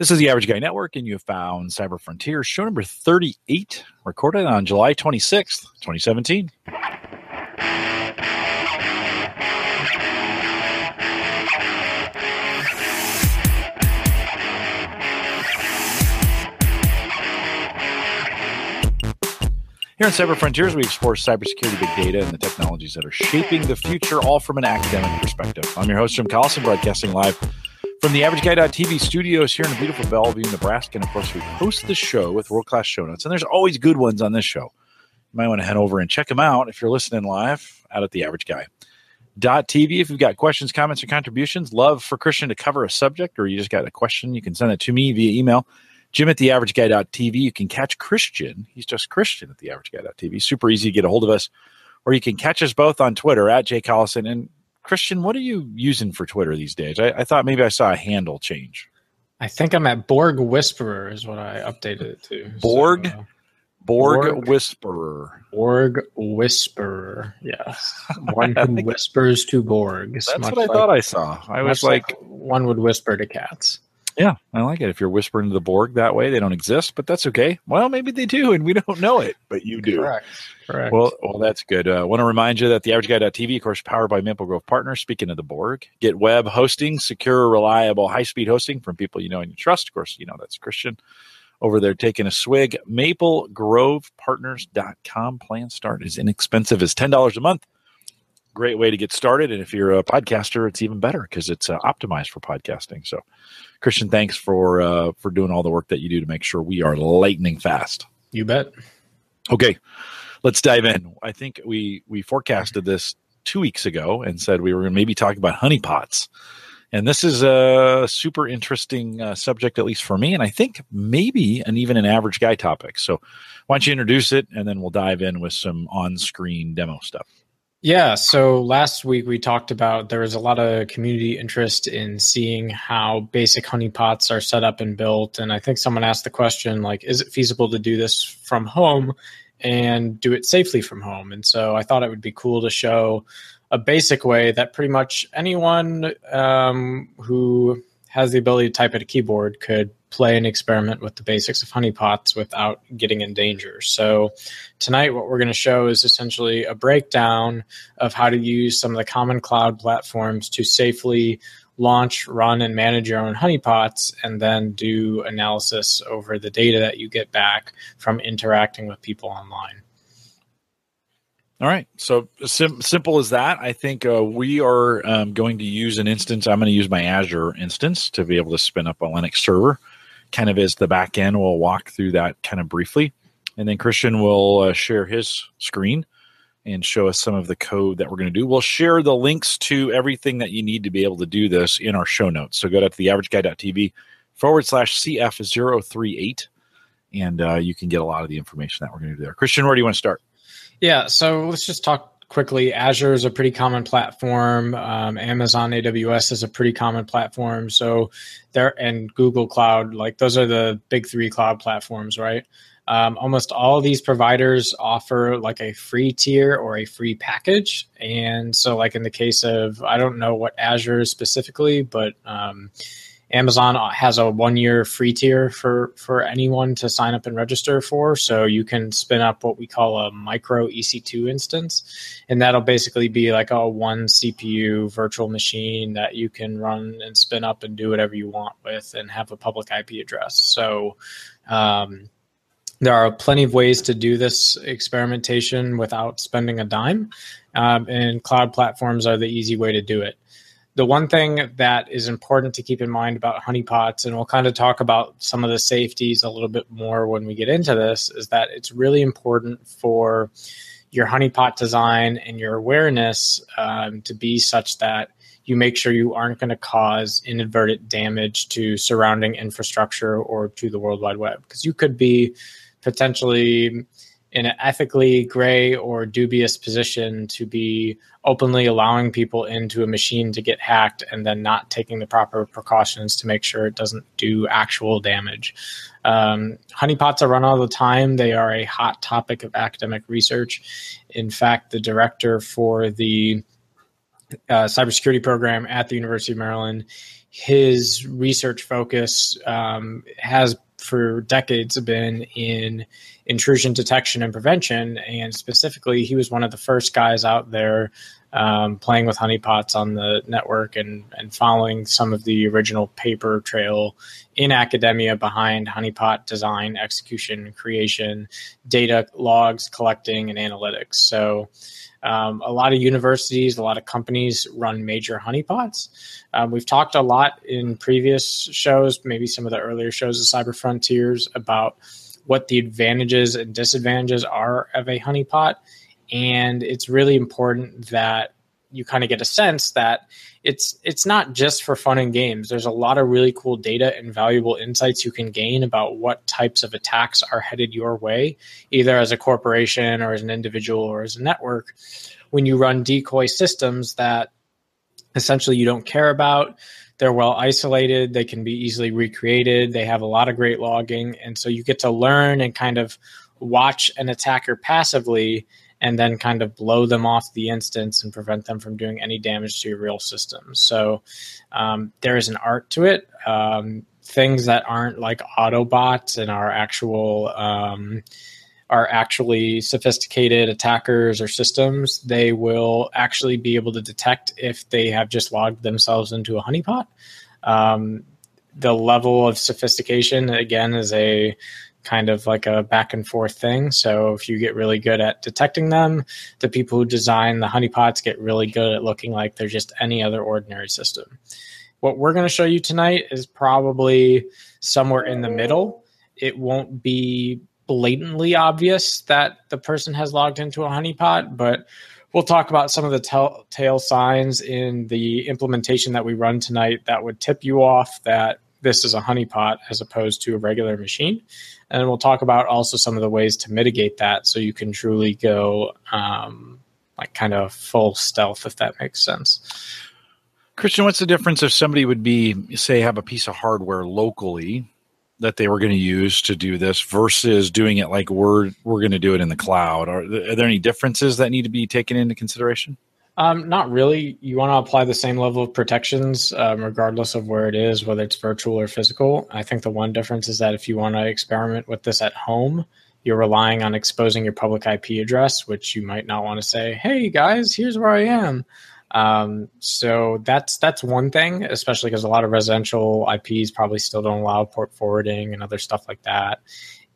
This is the Average Guy Network, and you have found Cyber Frontiers, show number 38, recorded on July 26th, 2017. Here on Cyber Frontiers, we explore cybersecurity, big data, and the technologies that are shaping the future, all from an academic perspective. I'm your host, Jim Collison, broadcasting live from the AverageGuy.tv studios here in beautiful Bellevue, Nebraska. And of course, we host the show with world class show notes, and there's always good ones on this show. You might want to head over and check them out if you're listening live out at the Average Guy. TV. If you've got questions, comments, or contributions, love for Christian to cover a subject, or you just got a question, you can send it to me via email Jim at the TV. You can catch Christian. He's just Christian at the TV. Super easy to get a hold of us. Or you can catch us both on Twitter at Jay Collison. And Christian, what are you using for Twitter these days? I, I thought maybe I saw a handle change. I think I'm at Borg Whisperer is what I updated it to. Borg? So, uh, Borg, Borg, Whisperer. Borg Whisperer. Yes. One who whispers to Borgs. That's what I like, thought I saw. I was like, like one would whisper to cats. Yeah, I like it. If you're whispering to the Borg that way, they don't exist, but that's okay. Well, maybe they do, and we don't know it, but you do. Correct. Correct. Well, well, that's good. I uh, want to remind you that the AverageGuy.tv, of course, powered by Maple Grove Partners. Speaking of the Borg, get web hosting, secure, reliable, high speed hosting from people you know and you trust. Of course, you know that's Christian over there taking a swig. MapleGrovePartners.com. Plan start is inexpensive as $10 a month great way to get started. And if you're a podcaster, it's even better because it's uh, optimized for podcasting. So, Christian, thanks for uh, for doing all the work that you do to make sure we are lightning fast. You bet. Okay, let's dive in. I think we we forecasted this two weeks ago and said we were going to maybe talk about honeypots. And this is a super interesting uh, subject, at least for me, and I think maybe an even an average guy topic. So, why don't you introduce it, and then we'll dive in with some on-screen demo stuff. Yeah. So last week we talked about there was a lot of community interest in seeing how basic honeypots are set up and built. And I think someone asked the question, like, is it feasible to do this from home and do it safely from home? And so I thought it would be cool to show a basic way that pretty much anyone um, who has the ability to type at a keyboard could play and experiment with the basics of honeypots without getting in danger. So, tonight, what we're going to show is essentially a breakdown of how to use some of the common cloud platforms to safely launch, run, and manage your own honeypots, and then do analysis over the data that you get back from interacting with people online. All right. So sim- simple as that. I think uh, we are um, going to use an instance. I'm going to use my Azure instance to be able to spin up a Linux server kind of as the back end. We'll walk through that kind of briefly. And then Christian will uh, share his screen and show us some of the code that we're going to do. We'll share the links to everything that you need to be able to do this in our show notes. So go to theaverageguy.tv forward slash CF038 and uh, you can get a lot of the information that we're going to do there. Christian, where do you want to start? Yeah, so let's just talk quickly, Azure is a pretty common platform. Um, Amazon AWS is a pretty common platform. So there and Google Cloud, like those are the big three cloud platforms, right? Um, almost all these providers offer like a free tier or a free package. And so, like in the case of, I don't know what Azure is specifically, but um, Amazon has a one year free tier for for anyone to sign up and register for. So you can spin up what we call a micro EC2 instance, and that'll basically be like a one CPU virtual machine that you can run and spin up and do whatever you want with, and have a public IP address. So. Um, there are plenty of ways to do this experimentation without spending a dime, um, and cloud platforms are the easy way to do it the one thing that is important to keep in mind about honeypots, and we'll kind of talk about some of the safeties a little bit more when we get into this, is that it's really important for your honeypot design and your awareness um, to be such that you make sure you aren't going to cause inadvertent damage to surrounding infrastructure or to the World Wide Web. Because you could be potentially in an ethically gray or dubious position to be openly allowing people into a machine to get hacked and then not taking the proper precautions to make sure it doesn't do actual damage. Um, honeypots are run all the time. They are a hot topic of academic research. In fact, the director for the uh, cybersecurity program at the University of Maryland. His research focus um, has for decades been in intrusion detection and prevention. And specifically, he was one of the first guys out there um, playing with honeypots on the network and, and following some of the original paper trail in academia behind honeypot design, execution, creation, data logs, collecting, and analytics. So, um, a lot of universities, a lot of companies run major honeypots. Um, we've talked a lot in previous shows, maybe some of the earlier shows of Cyber Frontiers, about what the advantages and disadvantages are of a honeypot. And it's really important that you kind of get a sense that it's it's not just for fun and games. There's a lot of really cool data and valuable insights you can gain about what types of attacks are headed your way, either as a corporation or as an individual or as a network. When you run decoy systems that essentially you don't care about, they're well isolated, they can be easily recreated, they have a lot of great logging, and so you get to learn and kind of watch an attacker passively and then kind of blow them off the instance and prevent them from doing any damage to your real system. So um, there is an art to it. Um, things that aren't like Autobots and are actual um, are actually sophisticated attackers or systems, they will actually be able to detect if they have just logged themselves into a honeypot. Um, the level of sophistication again is a kind of like a back and forth thing. So if you get really good at detecting them, the people who design the honeypots get really good at looking like they're just any other ordinary system. What we're going to show you tonight is probably somewhere in the middle. It won't be blatantly obvious that the person has logged into a honeypot, but we'll talk about some of the telltale signs in the implementation that we run tonight that would tip you off that this is a honeypot as opposed to a regular machine. And we'll talk about also some of the ways to mitigate that so you can truly go um, like kind of full stealth, if that makes sense. Christian, what's the difference if somebody would be, say, have a piece of hardware locally that they were going to use to do this versus doing it like we're we're going to do it in the cloud? Are, are there any differences that need to be taken into consideration? Um, not really. You want to apply the same level of protections, um, regardless of where it is, whether it's virtual or physical. I think the one difference is that if you want to experiment with this at home, you're relying on exposing your public IP address, which you might not want to say, "Hey guys, here's where I am." Um, so that's that's one thing, especially because a lot of residential IPs probably still don't allow port forwarding and other stuff like that.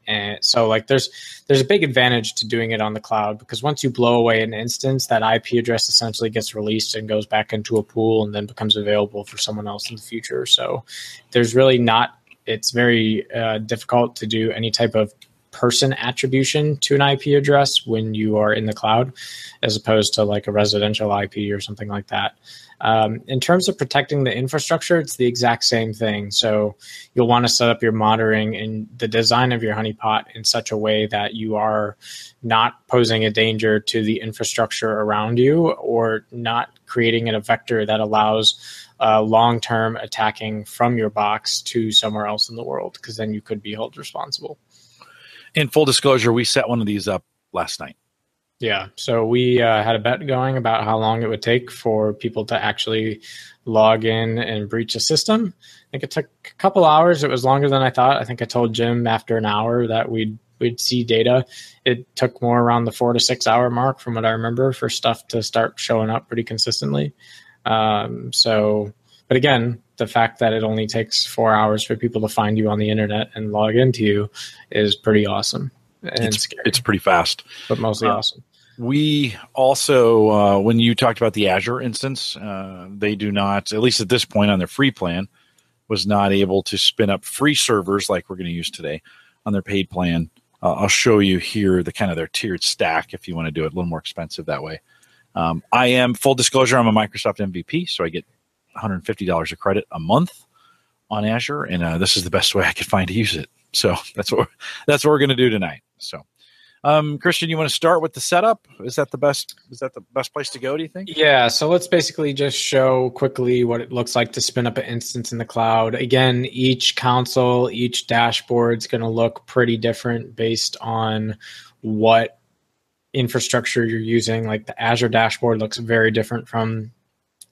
And so like there's there's a big advantage to doing it on the cloud because once you blow away an instance that ip address essentially gets released and goes back into a pool and then becomes available for someone else in the future. So there's really not it's very uh, difficult to do any type of person attribution to an ip address when you are in the cloud as opposed to like a residential ip or something like that um, in terms of protecting the infrastructure, it's the exact same thing. So you'll want to set up your monitoring and the design of your honeypot in such a way that you are not posing a danger to the infrastructure around you or not creating a vector that allows uh, long term attacking from your box to somewhere else in the world, because then you could be held responsible. In full disclosure, we set one of these up last night. Yeah. So we uh, had a bet going about how long it would take for people to actually log in and breach a system. I think it took a couple hours. It was longer than I thought. I think I told Jim after an hour that we'd we'd see data. It took more around the four to six hour mark, from what I remember, for stuff to start showing up pretty consistently. Um, so, but again, the fact that it only takes four hours for people to find you on the internet and log into you is pretty awesome and it's, scary. It's pretty fast, but mostly uh, awesome. We also, uh, when you talked about the Azure instance, uh, they do not, at least at this point on their free plan, was not able to spin up free servers like we're going to use today on their paid plan. Uh, I'll show you here the kind of their tiered stack if you want to do it a little more expensive that way. Um, I am full disclosure. I'm a Microsoft MVP, so I get $150 of credit a month on Azure, and uh, this is the best way I could find to use it. So that's what that's what we're going to do tonight. So, um, Christian, you want to start with the setup? Is that the best? Is that the best place to go? Do you think? Yeah. So let's basically just show quickly what it looks like to spin up an instance in the cloud. Again, each console, each dashboard is going to look pretty different based on what infrastructure you're using. Like the Azure dashboard looks very different from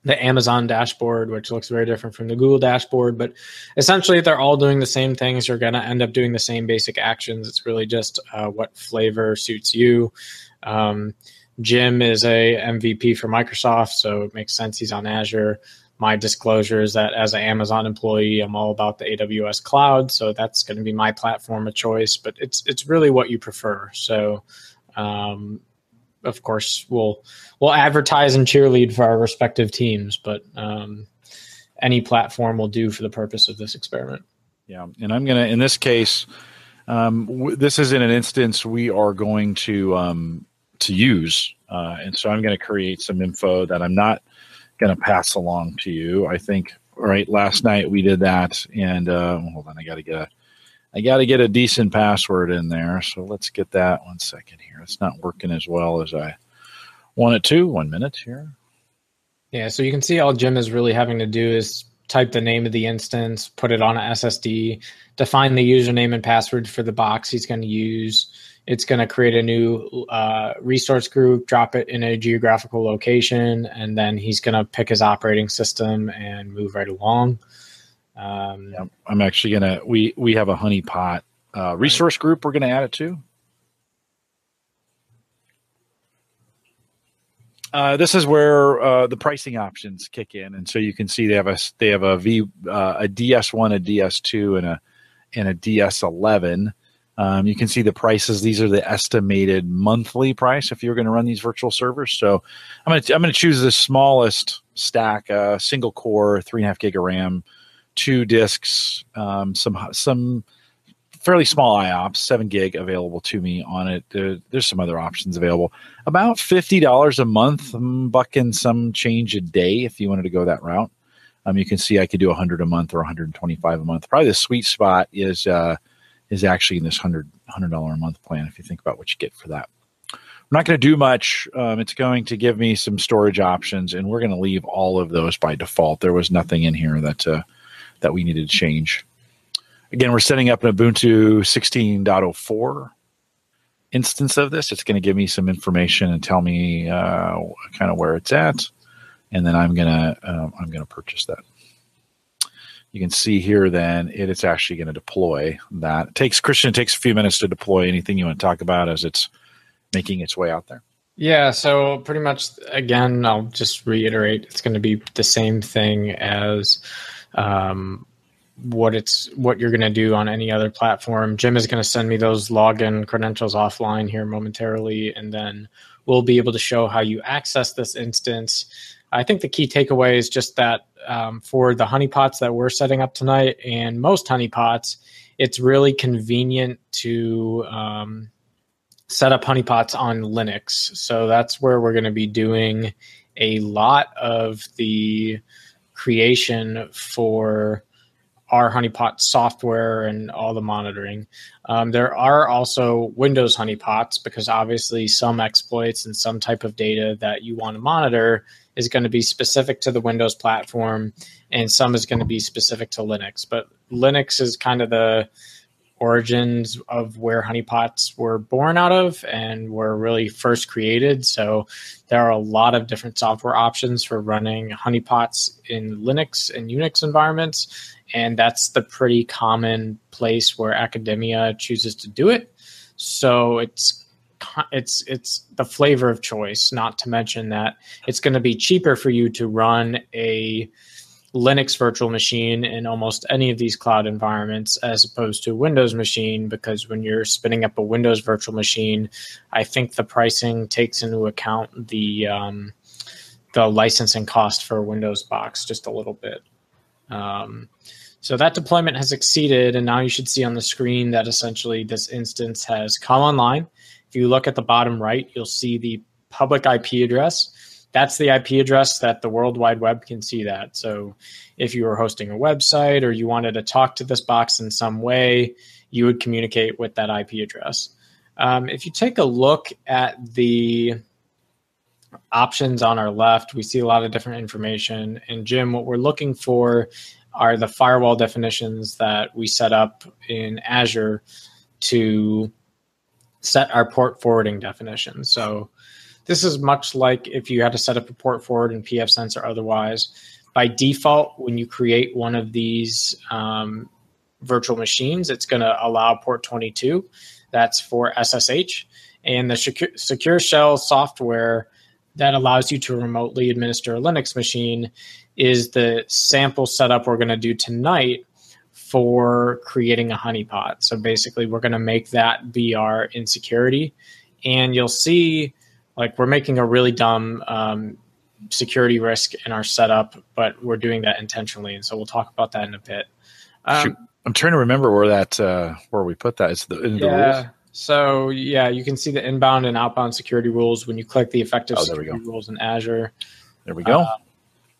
the Amazon dashboard, which looks very different from the Google dashboard. But essentially, they're all doing the same things. You're going to end up doing the same basic actions. It's really just uh, what flavor suits you. Um, Jim is a MVP for Microsoft, so it makes sense he's on Azure. My disclosure is that as an Amazon employee, I'm all about the AWS cloud, so that's going to be my platform of choice. But it's it's really what you prefer. So um, of course, we'll we'll advertise and cheerlead for our respective teams, but um, any platform will do for the purpose of this experiment. Yeah, and I'm gonna in this case, um, w- this is in an instance we are going to um, to use, uh, and so I'm going to create some info that I'm not going to pass along to you. I think right last night we did that, and uh, hold on, I got to get a I got to get a decent password in there. So let's get that one second here. It's not working as well as I want it to. One minute here. Yeah, so you can see all Jim is really having to do is type the name of the instance, put it on an SSD, define the username and password for the box he's going to use. It's going to create a new uh, resource group, drop it in a geographical location, and then he's going to pick his operating system and move right along. Um, yeah, I'm actually gonna we we have a honeypot uh, resource group we're gonna add it to. Uh, this is where uh, the pricing options kick in, and so you can see they have a they have a V uh, a DS1, a DS2, and a and a DS11. Um, you can see the prices. These are the estimated monthly price if you're going to run these virtual servers. So I'm going to I'm going to choose the smallest stack, uh, single core, three and a half gig of RAM, two discs, um, some some fairly small IOPS, seven gig available to me on it. There, there's some other options available. About fifty dollars a month, I'm bucking some change a day if you wanted to go that route. Um, you can see I could do 100 a month or 125 a month. Probably the sweet spot is uh, is actually in this 100 dollar a month plan. If you think about what you get for that, I'm not going to do much. Um, it's going to give me some storage options, and we're going to leave all of those by default. There was nothing in here that uh, that we needed to change. Again, we're setting up an Ubuntu 16.04 instance of this. It's going to give me some information and tell me uh, kind of where it's at, and then I'm gonna uh, I'm gonna purchase that. You can see here then it, it's actually going to deploy that. It takes Christian it takes a few minutes to deploy anything you want to talk about as it's making its way out there. Yeah, so pretty much again, I'll just reiterate it's going to be the same thing as um, what it's what you're going to do on any other platform. Jim is going to send me those login credentials offline here momentarily, and then we'll be able to show how you access this instance. I think the key takeaway is just that um, for the honeypots that we're setting up tonight, and most honeypots, it's really convenient to um, set up honeypots on Linux. So that's where we're going to be doing a lot of the creation for our honeypot software and all the monitoring. Um, there are also Windows honeypots because obviously some exploits and some type of data that you want to monitor is going to be specific to the Windows platform, and some is going to be specific to Linux. But Linux is kind of the origins of where honeypots were born out of and were really first created. So there are a lot of different software options for running honeypots in Linux and Unix environments. And that's the pretty common place where academia chooses to do it. So it's it's it's the flavor of choice. Not to mention that it's going to be cheaper for you to run a Linux virtual machine in almost any of these cloud environments as opposed to Windows machine because when you're spinning up a Windows virtual machine, I think the pricing takes into account the um, the licensing cost for Windows box just a little bit. Um, so that deployment has exceeded, and now you should see on the screen that essentially this instance has come online. If you look at the bottom right, you'll see the public IP address that's the IP address that the World Wide Web can see that. So if you were hosting a website or you wanted to talk to this box in some way, you would communicate with that IP address. Um, if you take a look at the options on our left, we see a lot of different information. And Jim, what we're looking for are the firewall definitions that we set up in Azure to set our port forwarding definition. So this is much like if you had to set up a port forward in pfSense or otherwise. By default, when you create one of these um, virtual machines, it's going to allow port 22. That's for SSH. And the secure, secure shell software that allows you to remotely administer a Linux machine is the sample setup we're going to do tonight for creating a honeypot. So basically, we're going to make that be our insecurity. And you'll see, like, we're making a really dumb um, security risk in our setup, but we're doing that intentionally. And so we'll talk about that in a bit. Um, I'm trying to remember where that uh, where we put that. It's the, in the yeah. rules. So yeah, you can see the inbound and outbound security rules when you click the effective Oh, security rules in Azure. There we go. Uh,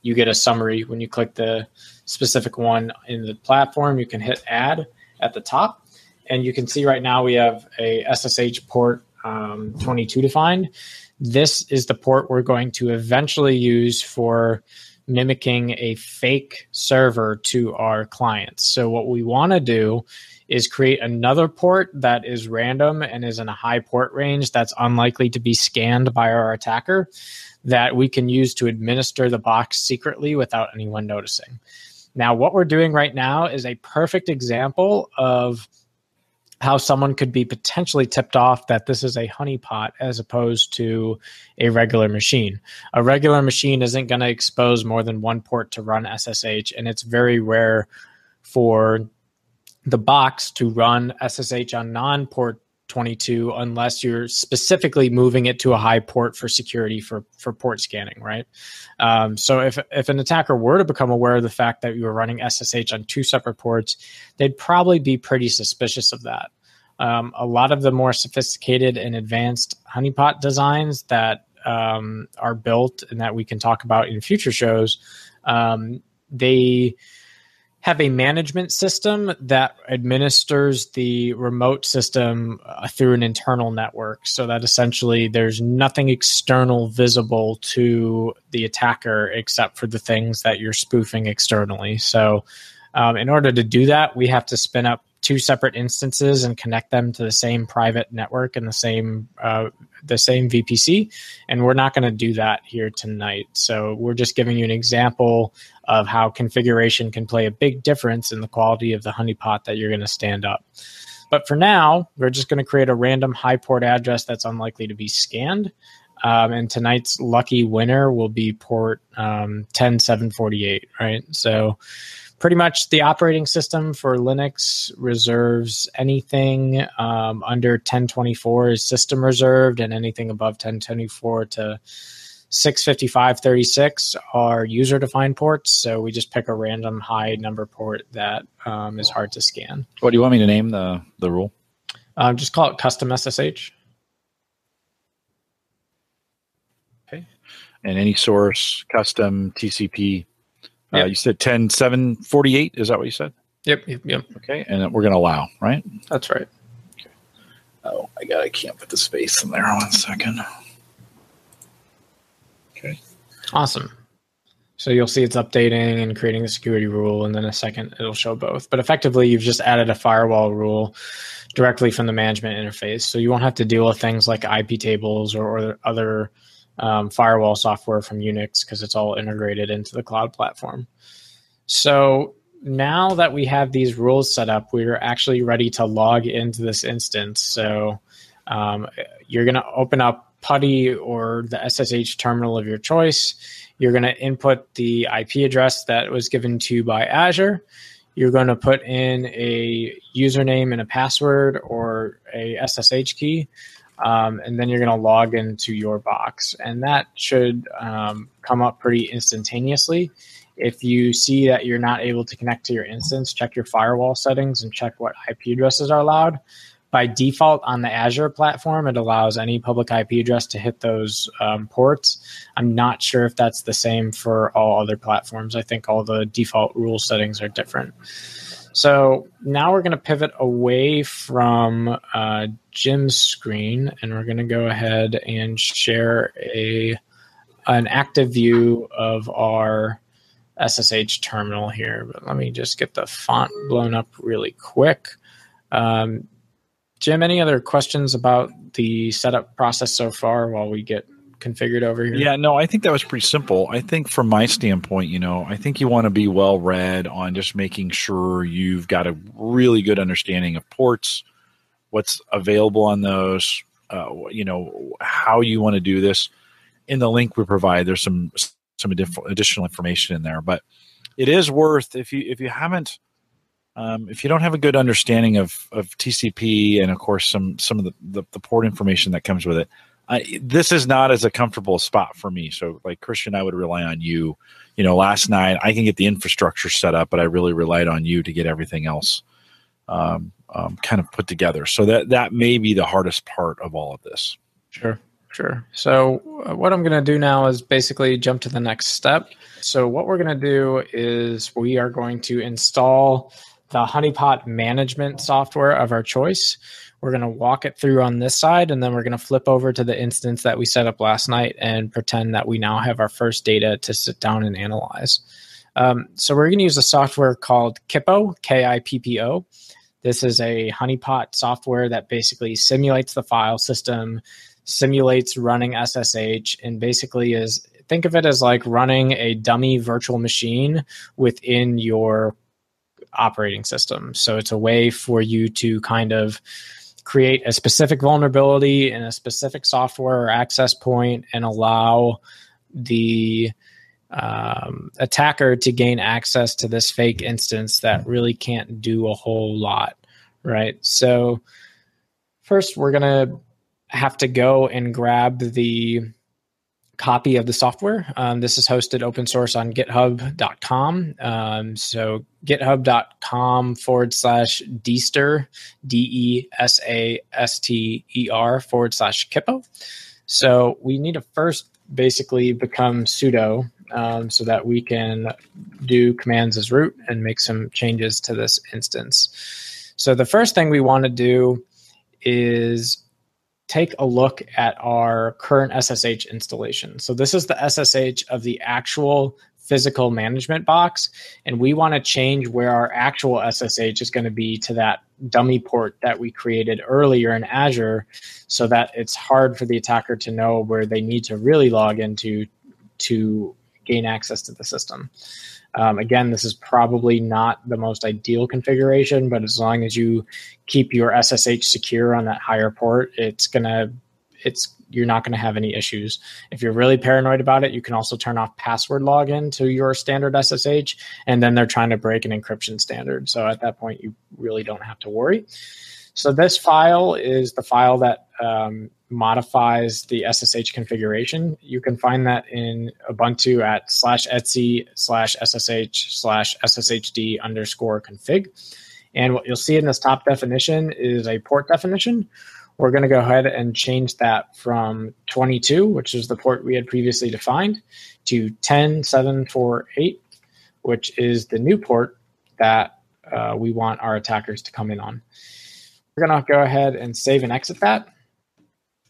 you get a summary when you click the specific one in the platform. You can hit add at the top, and you can see right now we have a SSH port um, 22 defined. This is the port we're going to eventually use for mimicking a fake server to our clients. So what we want to do is create another port that is random and is in a high port range that's unlikely to be scanned by our attacker that we can use to administer the box secretly without anyone noticing. Now, what we're doing right now is a perfect example of how someone could be potentially tipped off that this is a honeypot as opposed to a regular machine. A regular machine isn't going to expose more than one port to run SSH, and it's very rare for the box to run SSH on non port 22 unless you're specifically moving it to a high port for security for for port scanning right? Um, so if if an attacker were to become aware of the fact that you were running ssh on two separate ports they'd probably be pretty suspicious of that. Um, a lot of the more sophisticated and advanced honeypot designs that um, are built and that we can talk about in future shows um, they have a management system that administers the remote system uh, through an internal network. So that essentially there's nothing external visible to the attacker except for the things that you're spoofing externally. So um, in order to do that we have to spin up two separate instances and connect them to the same private network and the same uh, the same VPC, and we're not going to do that here tonight. So we're just giving you an example of how configuration can play a big difference in the quality of the honeypot that you're going to stand up. But for now, we're just going to create a random high port address that's unlikely to be scanned. Um, and tonight's lucky winner will be port um, 10748, right? So pretty much the operating system for Linux reserves anything um, under 1024 is system reserved, and anything above 1024 to 65536 are user defined ports. So we just pick a random high number port that um, is hard to scan. What do you want me to name the the rule? Um, just call it custom SSH. Okay. And any source, custom, TCP. Uh, you said 10, 748. Is that what you said? Yep, yep, yep. Okay. And we're going to allow, right? That's right. Okay. Oh, I got. I can't put the space in there. One second. Okay. Awesome. So you'll see it's updating and creating the security rule, and then a second it'll show both. But effectively, you've just added a firewall rule directly from the management interface. So you won't have to deal with things like IP tables or, or other um, firewall software from Unix because it's all integrated into the cloud platform. So now that we have these rules set up, we're actually ready to log into this instance. So um, you're going to open up PuTTY or the SSH terminal of your choice. You're going to input the IP address that was given to you by Azure. You're going to put in a username and a password or a SSH key. Um, and then you're going to log into your box. And that should um, come up pretty instantaneously. If you see that you're not able to connect to your instance, check your firewall settings and check what IP addresses are allowed. By default on the Azure platform, it allows any public IP address to hit those um, ports. I'm not sure if that's the same for all other platforms. I think all the default rule settings are different. So now we're going to pivot away from uh, Jim's screen, and we're going to go ahead and share a an active view of our SSH terminal here. But let me just get the font blown up really quick. Um, Jim, any other questions about the setup process so far while we get configured over here. Yeah, no, I think that was pretty simple. I think from my standpoint, you know, I think you want to be well read on just making sure you've got a really good understanding of ports, what's available on those, uh, you know, how you want to do this. In the link we provide, there's some some additional information in there, but it is worth if you if you haven't um, if you don't have a good understanding of, of TCP and of course some some of the, the, the port information that comes with it, I, this is not as a comfortable spot for me. So like Christian, I would rely on you. You know, last night I can get the infrastructure set up, but I really relied on you to get everything else um, um, kind of put together. So that that may be the hardest part of all of this. Sure. Sure. So, uh, what I'm going to do now is basically jump to the next step. So, what we're going to do is we are going to install the honeypot management software of our choice. We're going to walk it through on this side, and then we're going to flip over to the instance that we set up last night and pretend that we now have our first data to sit down and analyze. Um, so we're going to use a software called Kippo, K I P P O. This is a honeypot software that basically simulates the file system, simulates running SSH, and basically is think of it as like running a dummy virtual machine within your operating system. So it's a way for you to kind of create a specific vulnerability in a specific software or access point and allow the um, attacker to gain access to this fake instance that really can't do a whole lot, right? So, first, we're going to have to go and grab the copy of the software. Um, this is hosted open source on github.com. Um, so github.com forward slash desaster, D E S A S T E R forward slash Kippo. So we need to first basically become sudo um, so that we can do commands as root and make some changes to this instance. So the first thing we want to do is take a look at our current SSH installation. So this is the SSH of the actual physical management box, and we want to change where our actual SSH is going to be to that dummy port that we created earlier in Azure so that it's hard for the attacker to know where they need to really log into to gain access to the system. Um, again, this is probably not the most ideal configuration, but as long as you keep your SSH secure on that higher port, it's gonna it's you're not going to have any issues. If you're really paranoid about it, you can also turn off password login to your standard SSH, and then they're trying to break an encryption standard. So at that point, you really don't have to worry. So this file is the file that um, modifies the SSH configuration. You can find that in Ubuntu at slash etc slash ssh slash sshd underscore config. And what you'll see in this top definition is a port definition. We're going to go ahead and change that from 22, which is the port we had previously defined, to 10748, which is the new port that uh, we want our attackers to come in on. We're going to go ahead and save and exit that.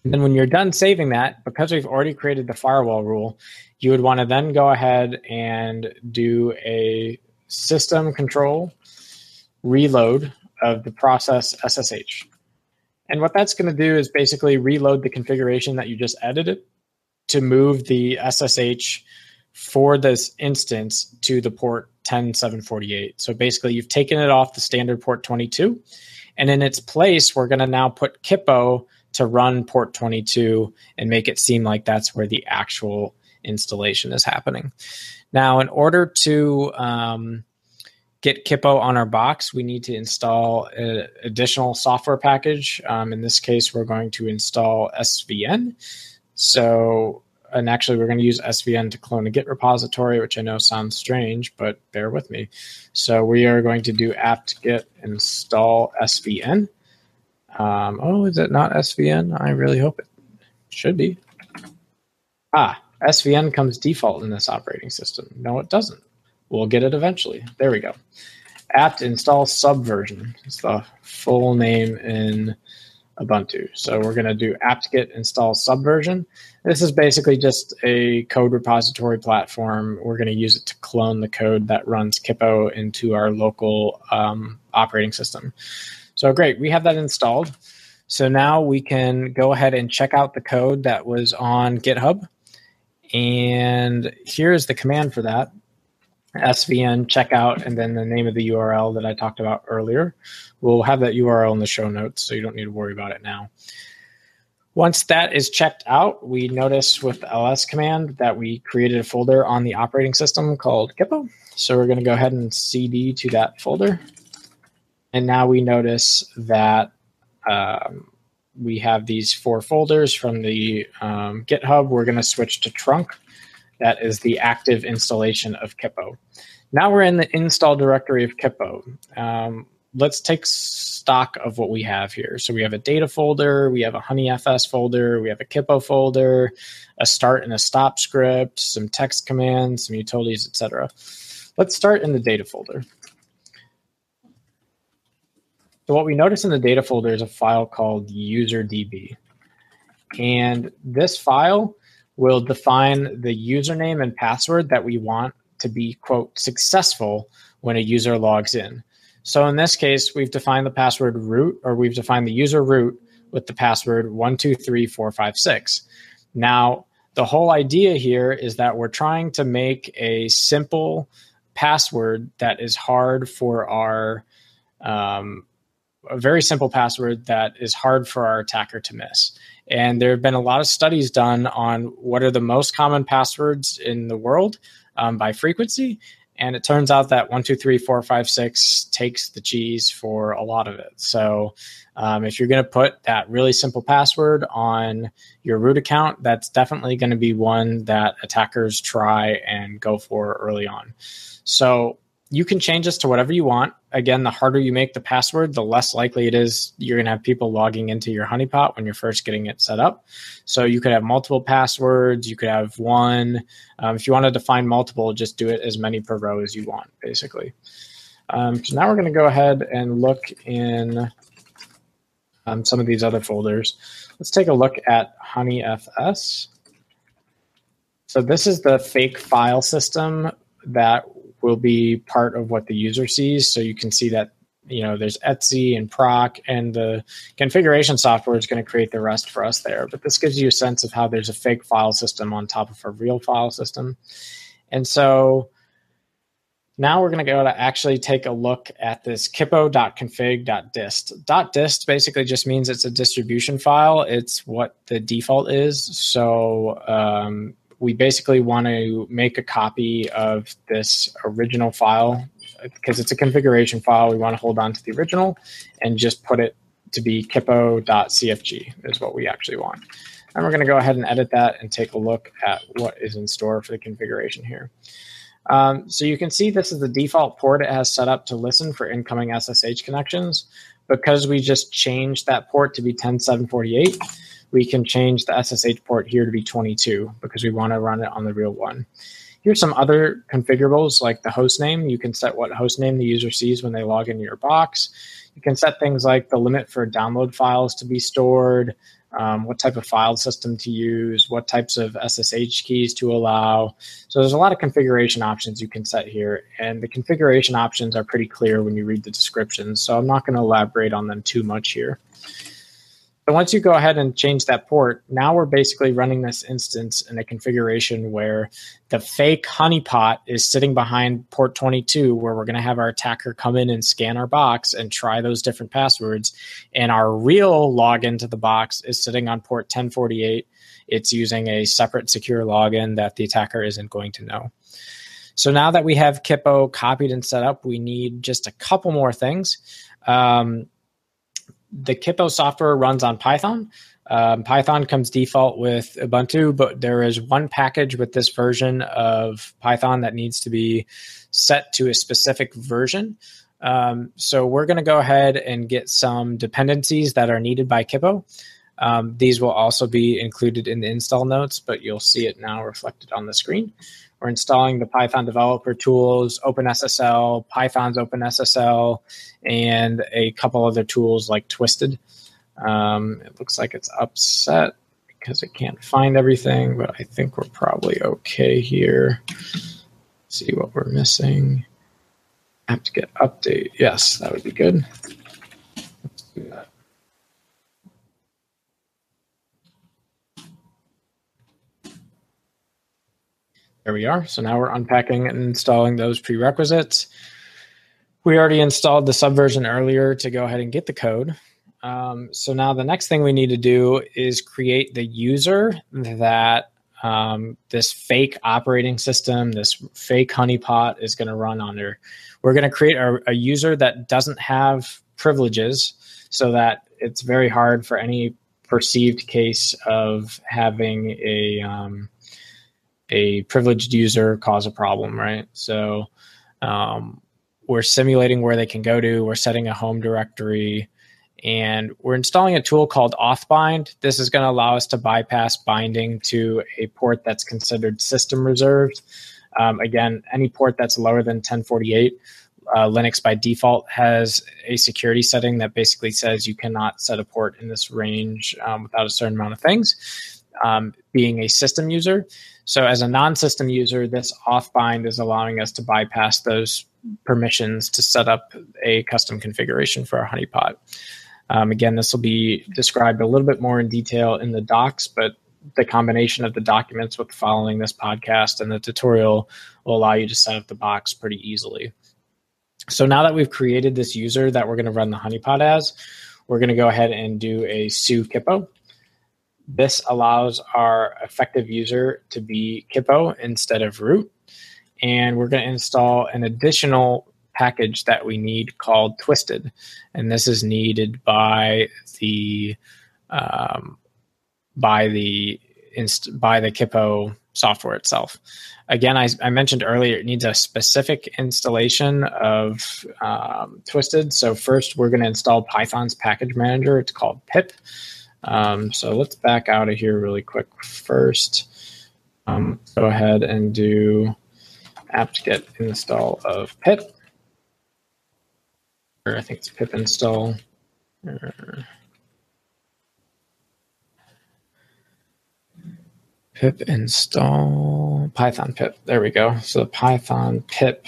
And then when you're done saving that, because we've already created the firewall rule, you would want to then go ahead and do a system control reload of the process SSH. And what that's going to do is basically reload the configuration that you just edited to move the SSH for this instance to the port 10748. So basically, you've taken it off the standard port 22, and in its place, we're going to now put Kippo to run port 22 and make it seem like that's where the actual installation is happening. Now, in order to um, get Kippo on our box, we need to install an additional software package. Um, in this case, we're going to install SVN. So, and actually, we're going to use SVN to clone a Git repository, which I know sounds strange, but bear with me. So, we are going to do apt get install SVN. Um, oh, is it not SVN? I really hope it should be. Ah, SVN comes default in this operating system. No, it doesn't. We'll get it eventually. There we go. apt install subversion. It's the full name in Ubuntu. So we're going to do apt-get install subversion. This is basically just a code repository platform. We're going to use it to clone the code that runs Kippo into our local um, operating system. So great, we have that installed. So now we can go ahead and check out the code that was on GitHub. And here's the command for that svn checkout and then the name of the URL that I talked about earlier. We'll have that URL in the show notes, so you don't need to worry about it now. Once that is checked out, we notice with the ls command that we created a folder on the operating system called Kippo. So we're going to go ahead and cd to that folder. And now we notice that um, we have these four folders from the um, GitHub. We're going to switch to trunk. That is the active installation of Kippo. Now we're in the install directory of Kippo. Um, let's take stock of what we have here. So we have a data folder, we have a HoneyFS folder, we have a Kippo folder, a start and a stop script, some text commands, some utilities, etc. Let's start in the data folder. So what we notice in the data folder is a file called userdb. And this file will define the username and password that we want to be, quote, successful when a user logs in. So in this case, we've defined the password root, or we've defined the user root with the password 123456. Now, the whole idea here is that we're trying to make a simple password that is hard for our, um, a very simple password that is hard for our attacker to miss. And there have been a lot of studies done on what are the most common passwords in the world um, by frequency. And it turns out that one, two, three, four, five, six takes the cheese for a lot of it. So um, if you're going to put that really simple password on your root account, that's definitely going to be one that attackers try and go for early on. So you can change this to whatever you want. Again, the harder you make the password, the less likely it is you're going to have people logging into your honeypot when you're first getting it set up. So you could have multiple passwords. You could have one. Um, if you want to define multiple, just do it as many per row as you want, basically. Um, so now we're going to go ahead and look in um, some of these other folders. Let's take a look at HoneyFS. So this is the fake file system that will be part of what the user sees. So you can see that you know there's etc and proc and the configuration software is going to create the rest for us there but this gives you a sense of how there's a fake file system on top of a real file system and so now we're going to go to actually take a look at this kippo.config.dist. .dist basically just means it's a distribution file. It's what the default is. So um, we basically want to make a copy of this original file because it's a configuration file. We want to hold on to the original and just put it to be kippo.cfg is what we actually want. And we're going to go ahead and edit that and take a look at what is in store for the configuration here. Um, so you can see this is the default port it has set up to listen for incoming SSH connections. Because we just changed that port to be 10748, we can change the SSH port here to be 22 because we want to run it on the real one. Here's some other configurables like the host name. You can set what host name the user sees when they log into your box. You can set things like the limit for download files to be stored, um, what type of file system to use, what types of SSH keys to allow. So there's a lot of configuration options you can set here, and the configuration options are pretty clear when you read the descriptions. So I'm not going to elaborate on them too much here. So once you go ahead and change that port, now we're basically running this instance in a configuration where the fake honeypot is sitting behind port 22, where we're going to have our attacker come in and scan our box and try those different passwords. And our real login to the box is sitting on port 1048. It's using a separate secure login that the attacker isn't going to know. So now that we have Kippo copied and set up, we need just a couple more things. Um, the Kippo software runs on Python. Um, Python comes default with Ubuntu, but there is one package with this version of Python that needs to be set to a specific version. Um, so we're going to go ahead and get some dependencies that are needed by Kippo. Um, these will also be included in the install notes, but you'll see it now reflected on the screen. We're installing the Python developer tools, OpenSSL, Python's OpenSSL, and a couple other tools like Twisted. Um, it looks like it's upset because it can't find everything, but I think we're probably okay here. Let's see what we're missing. Apt get update. Yes, that would be good. Let's do that. There we are. So now we're unpacking and installing those prerequisites. We already installed the subversion earlier to go ahead and get the code. Um, so now the next thing we need to do is create the user that um, this fake operating system, this fake honeypot is going to run under. We're going to create a, a user that doesn't have privileges so that it's very hard for any perceived case of having a um, a privileged user cause a problem, right? So um, we're simulating where they can go to. We're setting a home directory, and we're installing a tool called authbind. This is going to allow us to bypass binding to a port that's considered system reserved. Um, again, any port that's lower than 1048 uh, Linux by default has a security setting that basically says you cannot set a port in this range um, without a certain amount of things. Um, being a system user, so as a non-system user, this authbind is allowing us to bypass those permissions to set up a custom configuration for our honeypot. Um, again, this will be described a little bit more in detail in the docs, but the combination of the documents with following this podcast and the tutorial will allow you to set up the box pretty easily. So now that we've created this user that we're going to run the honeypot as, we're going to go ahead and do a su kippo. This allows our effective user to be kippo instead of root. And we're going to install an additional package that we need called twisted. And this is needed by the um, by the inst- by the kippo software itself. Again, I, I, mentioned earlier it needs a specific installation of um, Twisted. So first, we're going to install Python's package manager. It's called pip. Um, so let's back out of here really quick first. Um, go ahead and do apt-get install of pip. Or I think it's pip install. pip install python pip. There we go. So python pip.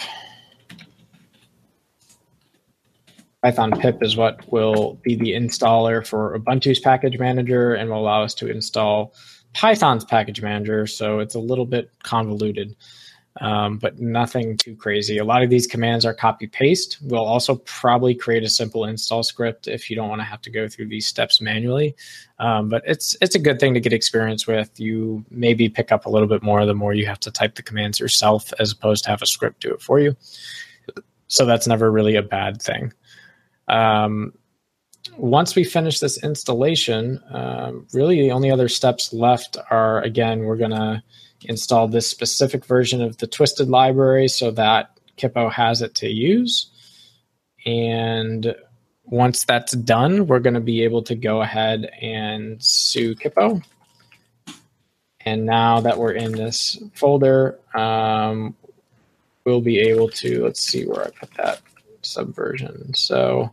Python pip is what will be the installer for Ubuntu's package manager and will allow us to install Python's package manager. So it's a little bit convoluted um, but nothing too crazy. A lot of these commands are copy paste. We'll also probably create a simple install script if you don't want to have to go through these steps manually. Um, but it's it's a good thing to get experience with. You maybe pick up a little bit more the more you have to type the commands yourself as opposed to have a script do it for you. So that's never really a bad thing. Um, once we finish this installation, um, really the only other steps left are again we're gonna install this specific version of the Twisted library so that Kippo has it to use. And once that's done, we're going to be able to go ahead and su Kippo. And now that we're in this folder, um, we'll be able to, let's see where I put that subversion. So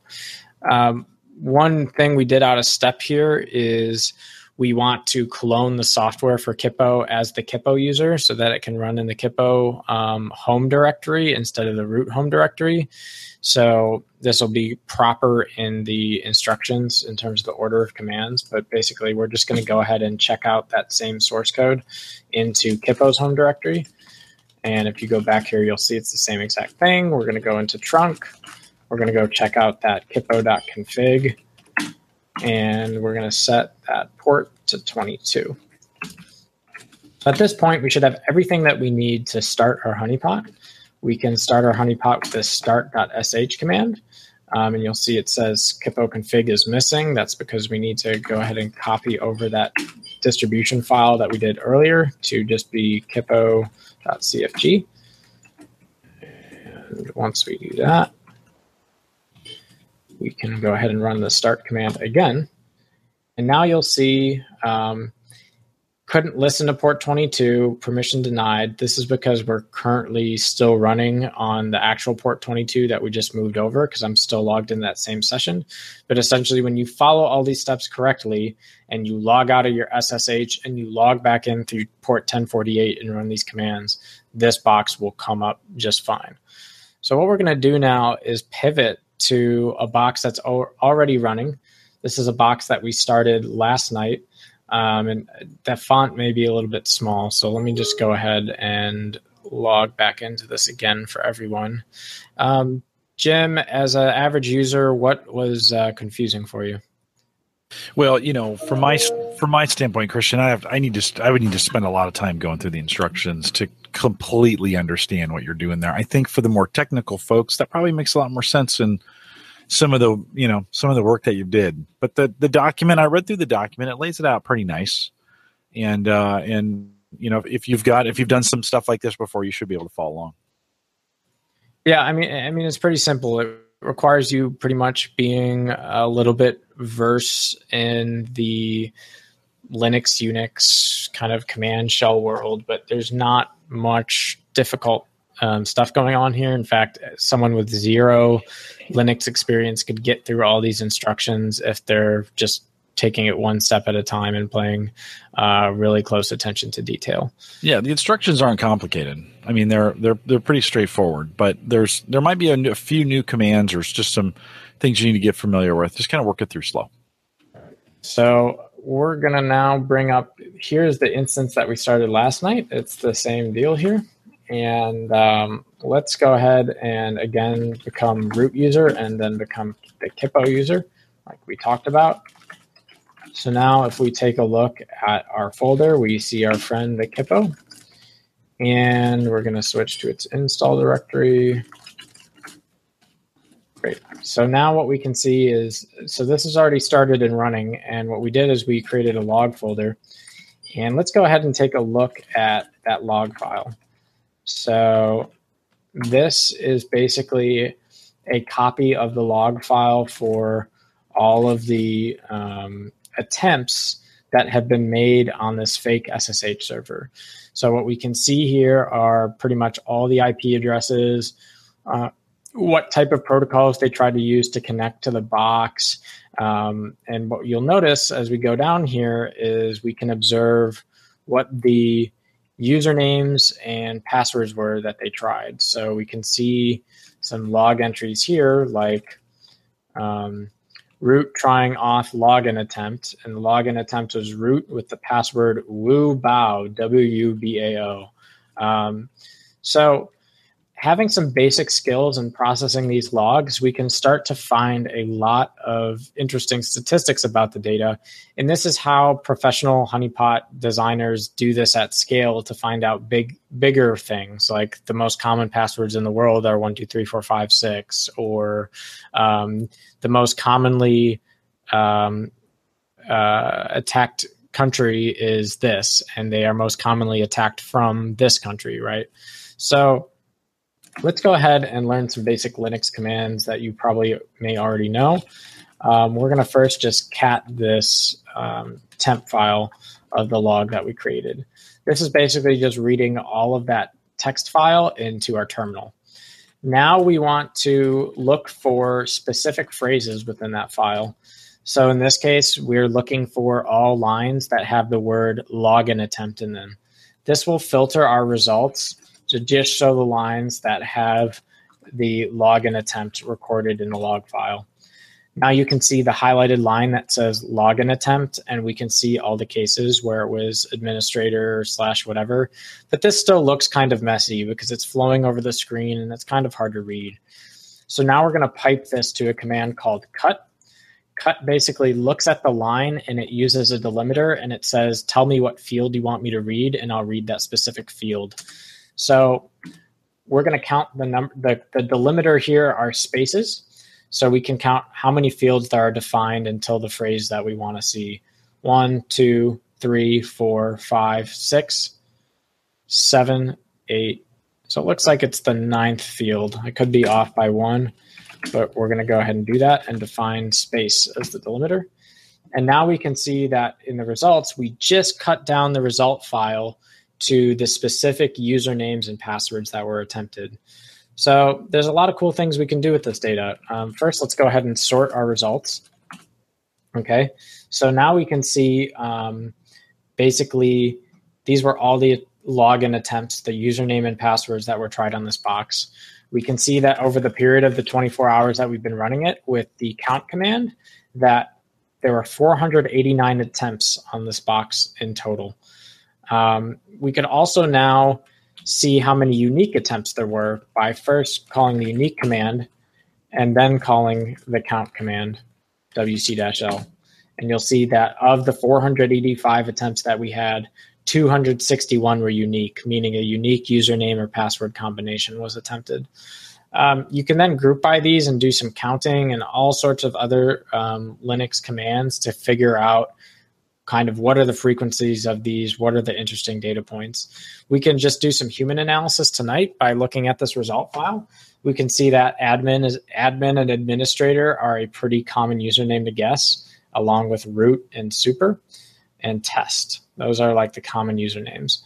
um, one thing we did out of step here is we want to clone the software for Kippo as the Kippo user so that it can run in the Kippo um, home directory instead of the root home directory. So this will be proper in the instructions in terms of the order of commands, but basically we're just going to go ahead and check out that same source code into Kippo's home directory. And if you go back here, you'll see it's the same exact thing. We're going to go into trunk. We're going to go check out that kippo.config and we're going to set that port to 22. So At this point, we should have everything that we need to start our honeypot. We can start our honeypot with this start.sh command. Um, and you'll see it says kippo config is missing. That's because we need to go ahead and copy over that distribution file that we did earlier to just be kippo.cfg. And once we do that, we can go ahead and run the start command again. And now you'll see um, couldn't listen to port 22, permission denied. This is because we're currently still running on the actual port 22 that we just moved over because I'm still logged in that same session. But essentially, when you follow all these steps correctly and you log out of your SSH and you log back in through port 1048 and run these commands, this box will come up just fine. So what we're going to do now is pivot to a box that's already running. This is a box that we started last night. Um, and that font may be a little bit small. So let me just go ahead and log back into this again for everyone. Um, Jim, as an average user, what was uh, confusing for you? Well, you know, from my from my standpoint, Christian, I have I need to I would need to spend a lot of time going through the instructions to completely understand what you're doing there. I think for the more technical folks, that probably makes a lot more sense in some of the you know some of the work that you did. But the the document I read through the document, it lays it out pretty nice, and uh, and you know if you've got if you've done some stuff like this before, you should be able to follow along. Yeah, I mean, I mean, it's pretty simple. It requires you pretty much being a little bit verse in the Linux, Unix kind of command shell world, but there's not much difficult um, stuff going on here. In fact, someone with zero Linux experience could get through all these instructions if they're just taking it one step at a time and paying uh, really close attention to detail. Yeah, the instructions aren't complicated. I mean, they're they're they're pretty straightforward. But there's there might be a, a few new commands or just some things you need to get familiar with. Just kind of work it through slow. So we're gonna now bring up. Here's the instance that we started last night. It's the same deal here. And um, let's go ahead and again become root user and then become the Kippo user, like we talked about. So now if we take a look at our folder, we see our friend the Kippo. And we're going to switch to its install directory. Great. So now what we can see is, so this is already started and running. And what we did is we created a log folder. And let's go ahead and take a look at that log file. So this is basically a copy of the log file for all of the um, attempts that have been made on this fake SSH server. So what we can see here are pretty much all the IP addresses, uh, what type of protocols they try to use to connect to the box. Um, and what you'll notice as we go down here is we can observe what the usernames and passwords were that they tried. So we can see some log entries here like um, root trying auth login attempt, and the login attempt was root with the password woo bao w u b a o. Um, so having some basic skills in processing these logs, we can start to find a lot of interesting statistics about the data. And this is how professional honeypot designers do this at scale to find out big, bigger things like the most common passwords in the world are one, two, three, four, five, six, or um, the most commonly um, uh, attacked country is this, and they are most commonly attacked from this country, right? So let's go ahead and learn some basic Linux commands that you probably may already know. Um, we're going to first just cat this um, temp file of the log that we created. This is basically just reading all of that text file into our terminal. Now we want to look for specific phrases within that file. So in this case, we're looking for all lines that have the word login attempt in them. This will filter our results to just show the lines that have the login attempt recorded in the log file. Now you can see the highlighted line that says login attempt, and we can see all the cases where it was administrator slash whatever. But this still looks kind of messy because it's flowing over the screen and it's kind of hard to read. So now we're going to pipe this to a command called cut. Cut basically looks at the line and it uses a delimiter and it says, tell me what field you want me to read, and I'll read that specific field. So we're going to count the number, the, the delimiter here are spaces. So we can count how many fields that are defined until the phrase that we want to see. One, two, three, four, five, six, seven, eight. So it looks like it's the ninth field. I could be off by one, but we're going to go ahead and do that and define space as the delimiter. And now we can see that in the results, we just cut down the result file to the specific usernames and passwords that were attempted. So there's a lot of cool things we can do with this data. Um, first, let's go ahead and sort our results. Okay, so now we can see um, basically these were all the login attempts, the username and passwords that were tried on this box. We can see that over the period of the 24 hours that we've been running it with the count command, that there were 489 attempts on this box in total. Um, we could also now see how many unique attempts there were by first calling the unique command and then calling the count command wc-l. And you'll see that of the 485 attempts that we had, 261 were unique, meaning a unique username or password combination was attempted. Um, you can then group by these and do some counting and all sorts of other um, Linux commands to figure out kind of what are the frequencies of these, what are the interesting data points. We can just do some human analysis tonight by looking at this result file. We can see that admin is admin and administrator are a pretty common username to guess, along with root and super and test. Those are like the common usernames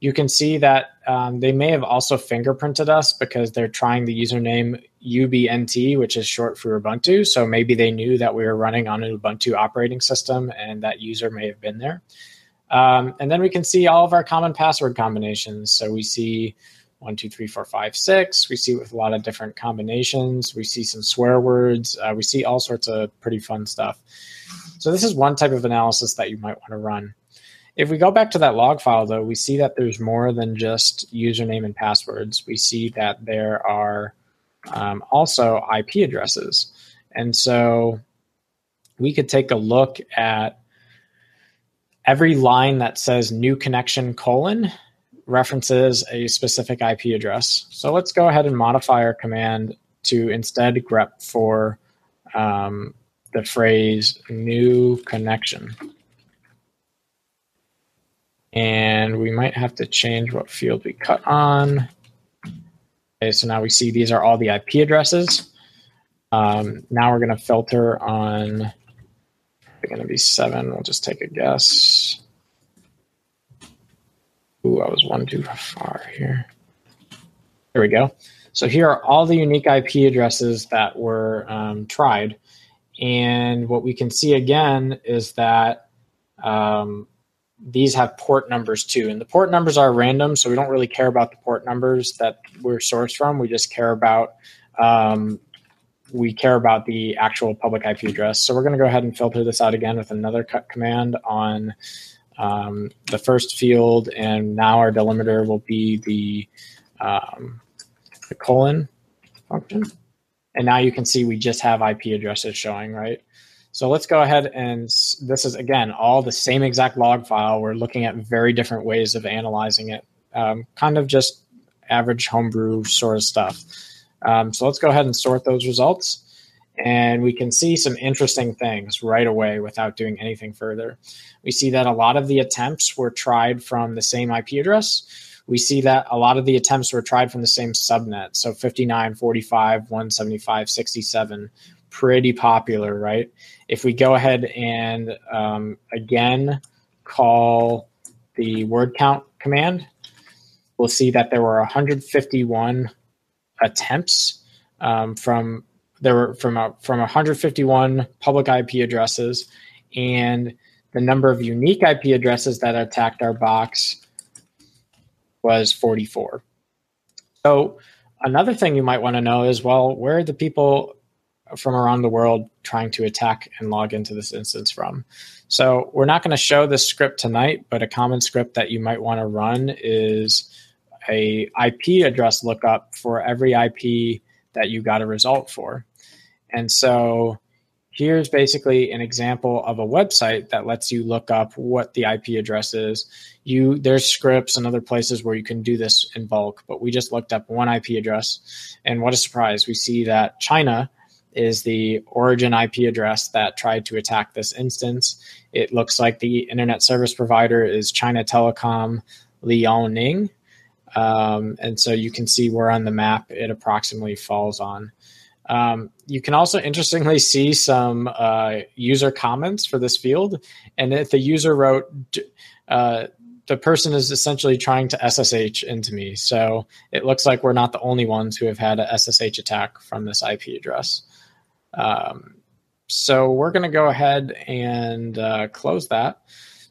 you can see that um, they may have also fingerprinted us because they're trying the username ubnt, which is short for Ubuntu. So maybe they knew that we were running on an Ubuntu operating system and that user may have been there. Um, and then we can see all of our common password combinations. So we see one, two, three, four, five, six. We see with a lot of different combinations. We see some swear words. Uh, we see all sorts of pretty fun stuff. So this is one type of analysis that you might want to run. If we go back to that log file, though, we see that there's more than just username and passwords. We see that there are um, also IP addresses. And so we could take a look at every line that says new connection colon references a specific IP address. So let's go ahead and modify our command to instead grep for um, the phrase new connection. And we might have to change what field we cut on. Okay, so now we see these are all the IP addresses. Um, now we're going to filter on, they're going to be seven. We'll just take a guess. Ooh, I was one too far here. There we go. So here are all the unique IP addresses that were um, tried. And what we can see again is that um, these have port numbers too. And the port numbers are random, so we don't really care about the port numbers that we're sourced from. We just care about um, we care about the actual public IP address. So we're going to go ahead and filter this out again with another cut command on um, the first field, and now our delimiter will be the um, the colon function. And now you can see we just have IP addresses showing, right? So let's go ahead and this is again all the same exact log file. We're looking at very different ways of analyzing it, um, kind of just average homebrew sort of stuff. Um, so let's go ahead and sort those results. And we can see some interesting things right away without doing anything further. We see that a lot of the attempts were tried from the same IP address. We see that a lot of the attempts were tried from the same subnet. So 59, 45, 175, 67 pretty popular, right? If we go ahead and um, again call the word count command, we'll see that there were 151 attempts um, from there were from a, from 151 public IP addresses, and the number of unique IP addresses that attacked our box was 44. So another thing you might want to know is well, where are the people from around the world trying to attack and log into this instance from. So we're not going to show this script tonight, but a common script that you might want to run is a IP address lookup for every IP that you got a result for. And so here's basically an example of a website that lets you look up what the IP address is. You there's scripts and other places where you can do this in bulk, but we just looked up one IP address and what a surprise. We see that China is the origin IP address that tried to attack this instance. It looks like the internet service provider is China Telecom Liaoning. Um, and so you can see where on the map it approximately falls on. Um, you can also interestingly see some uh, user comments for this field. And if the user wrote, uh, the person is essentially trying to SSH into me. So it looks like we're not the only ones who have had a SSH attack from this IP address. Um, so we're going to go ahead and uh, close that.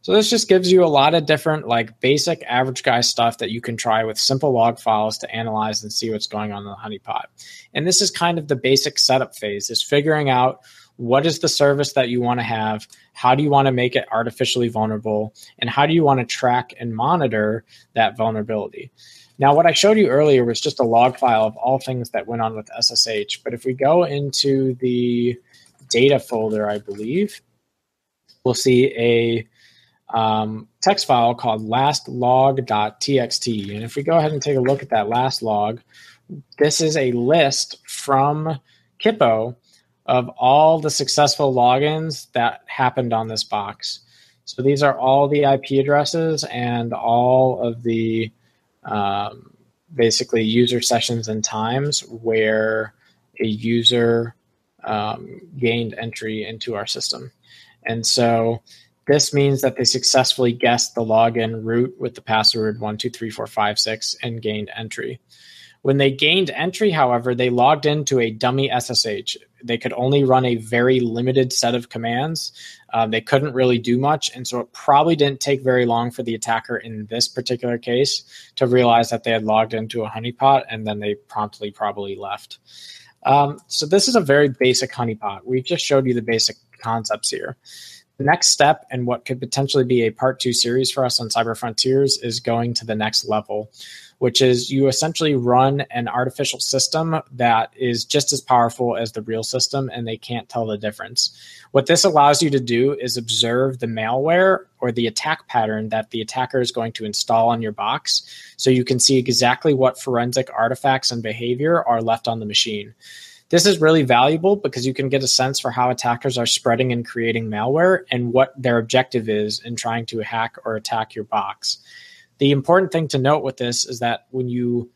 So this just gives you a lot of different like basic average guy stuff that you can try with simple log files to analyze and see what's going on in the honeypot. And this is kind of the basic setup phase is figuring out what is the service that you want to have? How do you want to make it artificially vulnerable? And how do you want to track and monitor that vulnerability? Now, what I showed you earlier was just a log file of all things that went on with SSH. But if we go into the data folder, I believe, we'll see a um, text file called lastlog.txt. And if we go ahead and take a look at that last log, this is a list from Kippo of all the successful logins that happened on this box. So these are all the IP addresses and all of the um, basically user sessions and times where a user um, gained entry into our system. And so this means that they successfully guessed the login root with the password 123456 and gained entry. When they gained entry, however, they logged into a dummy SSH. They could only run a very limited set of commands. Uh, they couldn't really do much. And so it probably didn't take very long for the attacker in this particular case to realize that they had logged into a honeypot and then they promptly probably left. Um, so this is a very basic honeypot. We've just showed you the basic concepts here. The next step and what could potentially be a part two series for us on Cyber Frontiers is going to the next level, which is you essentially run an artificial system that is just as powerful as the real system and they can't tell the difference. What this allows you to do is observe the malware or the attack pattern that the attacker is going to install on your box so you can see exactly what forensic artifacts and behavior are left on the machine. This is really valuable because you can get a sense for how attackers are spreading and creating malware and what their objective is in trying to hack or attack your box. The important thing to note with this is that when you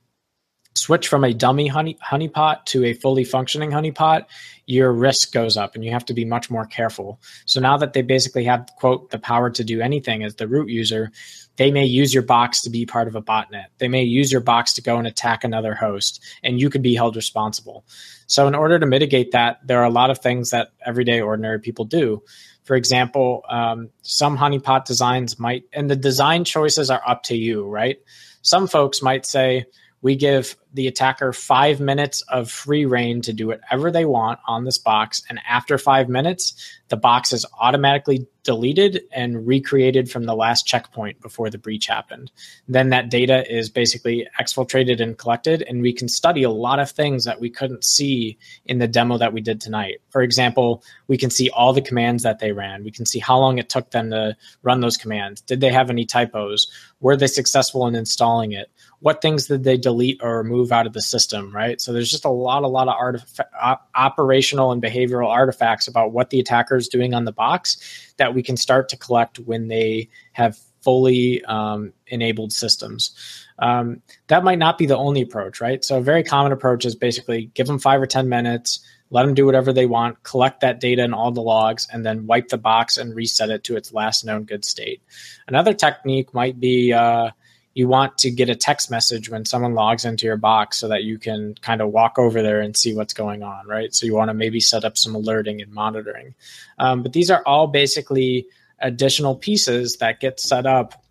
switch from a dummy honey honeypot to a fully functioning honeypot, your risk goes up and you have to be much more careful. So now that they basically have quote the power to do anything as the root user, they may use your box to be part of a botnet. They may use your box to go and attack another host and you could be held responsible. So in order to mitigate that, there are a lot of things that everyday ordinary people do. For example, um, some honeypot designs might, and the design choices are up to you, right? Some folks might say, we give the attacker five minutes of free reign to do whatever they want on this box. And after five minutes, the box is automatically deleted and recreated from the last checkpoint before the breach happened. Then that data is basically exfiltrated and collected, and we can study a lot of things that we couldn't see in the demo that we did tonight. For example, we can see all the commands that they ran. We can see how long it took them to run those commands. Did they have any typos? Were they successful in installing it? What things did they delete or remove out of the system, right? So there's just a lot, a lot of artif- op- operational and behavioral artifacts about what the attacker is doing on the box that we can start to collect when they have fully um, enabled systems. Um, that might not be the only approach, right? So a very common approach is basically give them five or 10 minutes, let them do whatever they want, collect that data and all the logs, and then wipe the box and reset it to its last known good state. Another technique might be uh, you want to get a text message when someone logs into your box so that you can kind of walk over there and see what's going on, right? So you want to maybe set up some alerting and monitoring. Um, but these are all basically additional pieces that get set up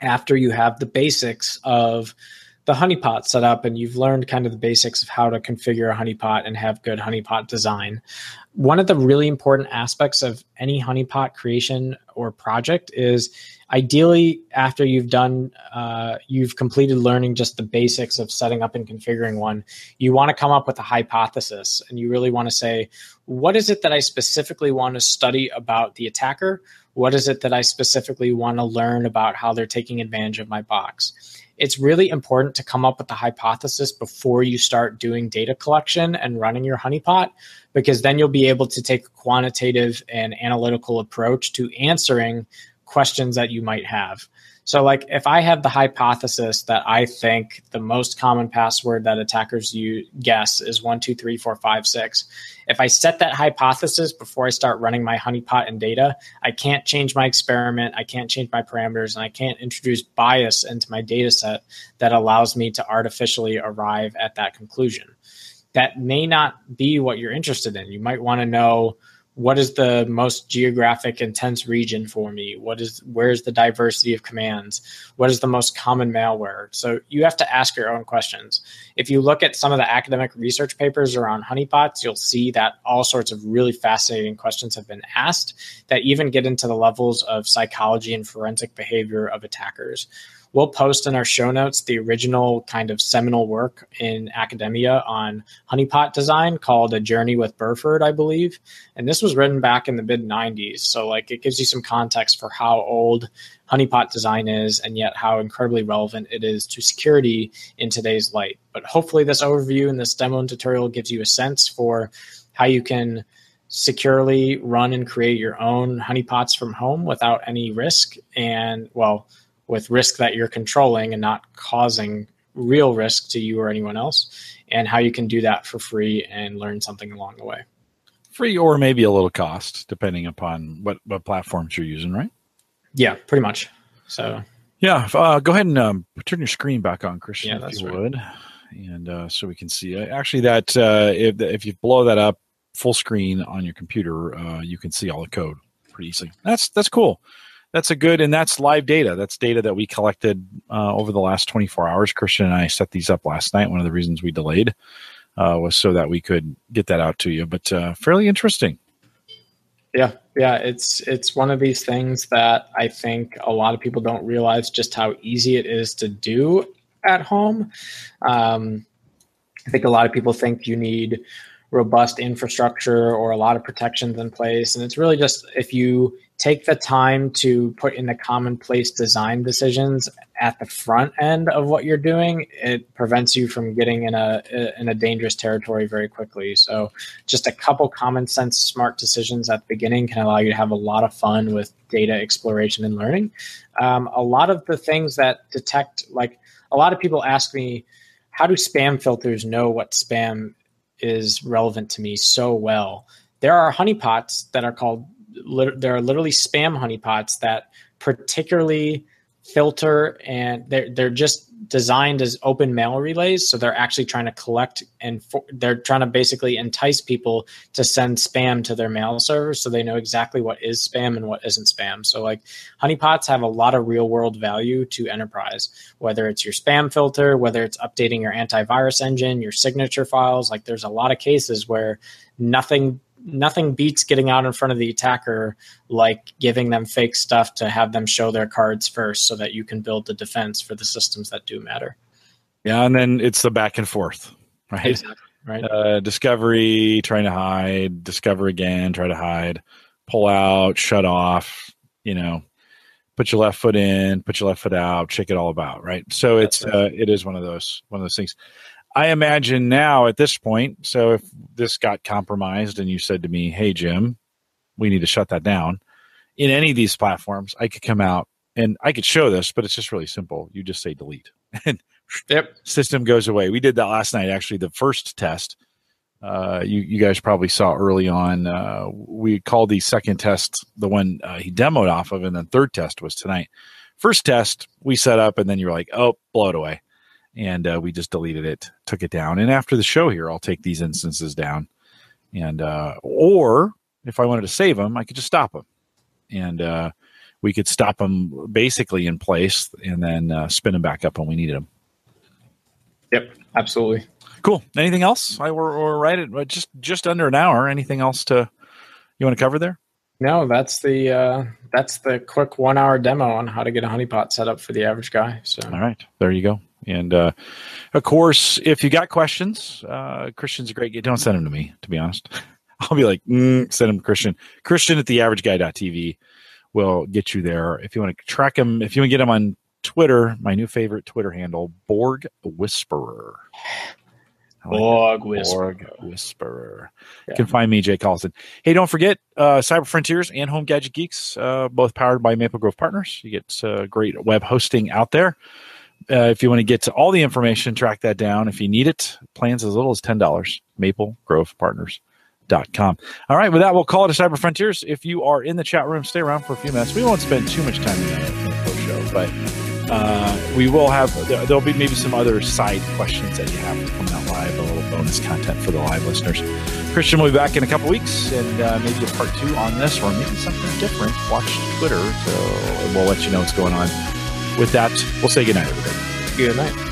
after you have the basics of the honeypot set up and you've learned kind of the basics of how to configure a honeypot and have good honeypot design. One of the really important aspects of any honeypot creation or project is ideally after you've done uh, you've completed learning just the basics of setting up and configuring one you want to come up with a hypothesis and you really want to say what is it that i specifically want to study about the attacker what is it that i specifically want to learn about how they're taking advantage of my box it's really important to come up with the hypothesis before you start doing data collection and running your honeypot because then you'll be able to take a quantitative and analytical approach to answering questions that you might have. So, like if I have the hypothesis that I think the most common password that attackers you guess is one two three four five six, if I set that hypothesis before I start running my honeypot and data, I can't change my experiment, I can't change my parameters, and I can't introduce bias into my data set that allows me to artificially arrive at that conclusion. That may not be what you're interested in. You might want to know what is the most geographic intense region for me? What is where's the diversity of commands? What is the most common malware? So you have to ask your own questions. If you look at some of the academic research papers around honeypots you'll see that all sorts of really fascinating questions have been asked that even get into the levels of psychology and forensic behavior of attackers we'll post in our show notes the original kind of seminal work in academia on honeypot design called A Journey with Berferd, I believe. And this was written back in the mid 90s. So, like, it gives you some context for how old honeypot design is and yet how incredibly relevant it is to security in today's light. But hopefully, this overview and this demo and tutorial gives you a sense for how you can securely run and create your own honeypots from home without any risk and well with risk that you're controlling and not causing real risk to you or anyone else, and how you can do that for free and learn something along the way. Free or maybe a little cost, depending upon what, what platforms you're using, right? Yeah, pretty much. So, yeah, uh, go ahead and um, turn your screen back on, Christian, yeah, if you right. would, and uh, so we can see. Uh, actually, that uh, if if you blow that up full screen on your computer, uh, you can see all the code pretty easily. That's that's cool that's a good and that's live data. That's data that we collected uh, over the last 24 hours. Christian and i set these up last night. One of the reasons we delayed uh, was so that we could get that out to you but uh, fairly interesting. Yeah yeah it's it's one of these things that i think a lot of people don't realize just how easy it is to do at home. Um, i think a lot of people think you need robust infrastructure or a lot of protections in place and it's really just if you take the time to put in the commonplace design decisions at the front end of what you're doing, it prevents you from getting in a in a dangerous territory very quickly. So, just a couple common sense smart decisions at the beginning can allow you to have a lot of fun with data exploration and learning. Um, a lot of the things that detect, like a lot of people ask me, how do spam filters know what spam is relevant to me so well? There are honeypots that are called there are literally spam honeypots that particularly filter and they're they're just designed as open mail relays. So they're actually trying to collect and for, they're trying to basically entice people to send spam to their mail servers so they know exactly what is spam and what isn't spam. So like honeypots have a lot of real world value to enterprise whether it's your spam filter whether it's updating your antivirus engine your signature files. Like there's a lot of cases where nothing nothing beats getting out in front of the attacker like giving them fake stuff to have them show their cards first so that you can build the defense for the systems that do matter. Yeah, and then it's the back and forth, right? Exactly. Right. Uh, discovery, trying to hide, discover again, try to hide, pull out, shut off, you know, put your left foot in, put your left foot out, check it all about, right? So That's it's right. uh, it is one of those one of those things. I imagine now at this point, so if this got compromised and you said to me, "Hey Jim, we need to shut that down," in any of these platforms, I could come out and I could show this, but it's just really simple. You just say delete, and yep, system goes away. We did that last night. Actually, the first test, uh, you you guys probably saw early on. Uh, we called the second test the one uh, he demoed off of, and then third test was tonight. First test we set up, and then you're like, "Oh, blow it away." And uh, we just deleted it, took it down. And after the show here, I'll take these instances down, and uh, or if I wanted to save them, I could just stop them, and uh, we could stop them basically in place, and then uh, spin them back up when we needed them. Yep, absolutely. Cool. Anything else? I we're, we're right at just just under an hour. Anything else to you want to cover there? No, that's the uh, that's the quick one hour demo on how to get a honeypot set up for the average guy. So all right, there you go. And uh, of course, if you got questions, uh, Christian's a great guy. Don't send them to me, to be honest. I'll be like, mm, send them to Christian. Christian at the guy.tv will get you there. If you want to track him, if you want to get him on Twitter, my new favorite Twitter handle, Borg Whisperer. Like Borg Whisperer. Borg Whisperer. Yeah. You can find me, Jay Collison. Hey, don't forget uh, Cyber Frontiers and Home Gadget Geeks, uh, both powered by Maple Grove Partners. You get uh, great web hosting out there. Uh, if you want to get to all the information, track that down. If you need it, plans as little as $10. Maple Grove Partners. Com. All right, with that, we'll call it a Cyber Frontiers. If you are in the chat room, stay around for a few minutes. We won't spend too much time in the, show, but uh, we will have there'll be maybe some other side questions that you have coming out live, a little bonus content for the live listeners. Christian will be back in a couple weeks and uh, maybe a part two on this or maybe something different. Watch Twitter, so we'll let you know what's going on. With that, we'll say goodnight, everybody. Good night.